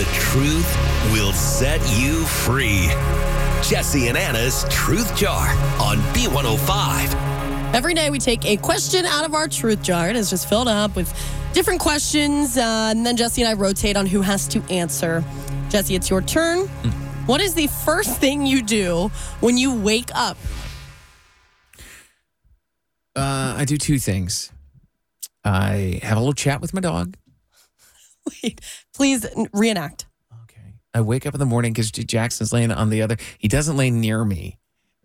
The truth will set you free. Jesse and Anna's Truth Jar on B105. Every day we take a question out of our truth jar. It is just filled up with different questions, uh, and then Jesse and I rotate on who has to answer. Jesse, it's your turn. What is the first thing you do when you wake up? Uh, I do two things. I have a little chat with my dog. Wait, please reenact. Okay. I wake up in the morning because Jackson's laying on the other. He doesn't lay near me.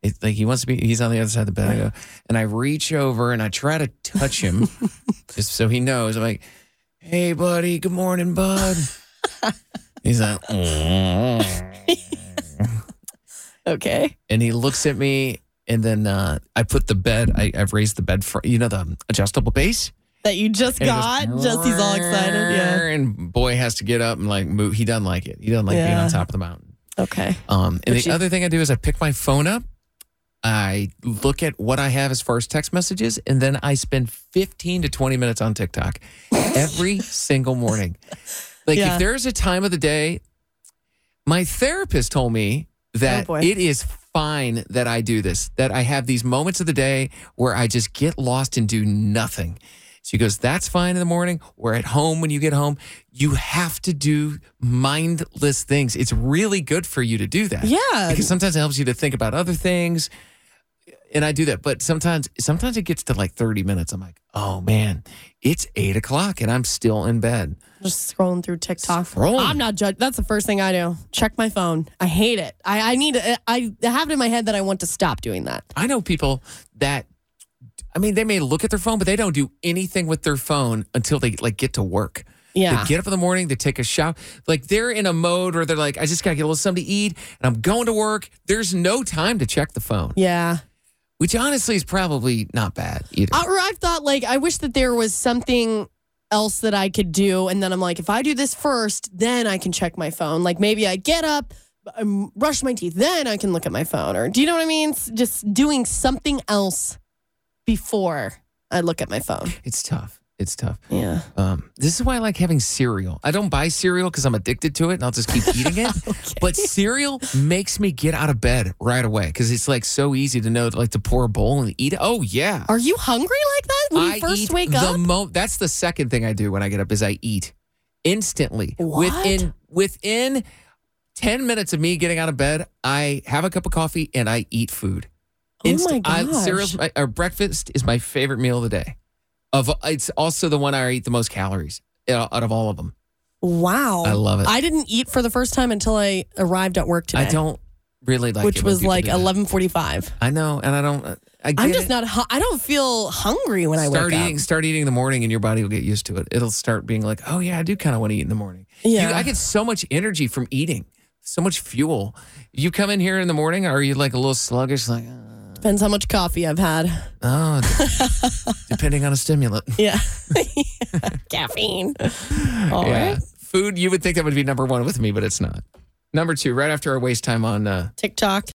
It's like he wants to be. He's on the other side of the bed. I go, and I reach over and I try to touch him, just so he knows. I'm like, "Hey, buddy. Good morning, bud." He's like, Okay. and he looks at me, and then uh, I put the bed. I, I've raised the bed for you know the adjustable base. That you just And got. Jesse's all excited. Yeah. And boy has to get up and like move. He doesn't like it. He doesn't like being on top of the mountain. Okay. Um, and But the you- other thing I do is I pick my phone up, I look at what I have as far as text messages, and then I spend 15 to 20 minutes on TikTok every single morning. Like Yeah. if there's a time of the day, my therapist told me that Oh, it is fine that I do this, that I have these moments of the day where I just get lost and do nothing. She goes, That's fine in the morning or at home when you get home. You have to do mindless things. It's really good for you to do that. Yeah. Because sometimes it helps you to think about other things. And I do that. But sometimes sometimes it gets to like 30 minutes. I'm like, oh man, it's eight o'clock and I'm still in bed. Just scrolling through TikTok. Scrolling. I'm not judged. That's the first thing I do. Check my phone. I hate it. I, I need to, I have it in my head that I want to stop doing that. I know people that I mean, they may look at their phone, but they don't do anything with their phone until they like get to work. Yeah. They get up in the morning, they take a shower. Like they're in a mode where they're like, I just gotta get a little something to eat and I'm going to work. There's no time to check the phone. Yeah. Which honestly is probably not bad either. Uh, Or I've thought like I wish that there was something else that I could do, and then I'm like, if I do this first, then I can check my phone. Like maybe I get up, um, brush my teeth, then I can look at my phone. Or do you know what I mean? Just doing something else before I look at my phone. it's tough. It's tough. Yeah. Um, this is why I like having cereal. I don't buy cereal because I'm addicted to it and I'll just keep eating it. But cereal makes me get out of bed right away because it's like so easy to know, like to pour a bowl and eat it. Oh yeah, Are you hungry like that when you I first eat wake the up? mo- That's the second thing I do when I get up is I eat instantly. What? Within within ten minutes of me getting out of bed, I have a cup of coffee and I eat food. Oh my I, gosh. cereal's my, or breakfast is my favorite meal of the day. Of it's also the one I eat the most calories uh, out of all of them. wow. I love it. I didn't eat for the first time until I arrived at work today. I don't really like which was like 11:45. I know, and I don't. I I'm just it. not. hu- I don't feel hungry when I start wake eating. up. Start eating in the morning, and your body will get used to it. It'll start being like, oh yeah, I do kind of want to eat in the morning. Yeah. You- I get so much energy from eating, so much fuel. You come in here in the morning, or are you like a little sluggish, like Depends how much coffee I've had. oh, depending on a stimulant. Yeah. Caffeine. All yeah, right. food. You would think that would be number one with me, but it's not. Number two, right after our waste time on uh, TikTok.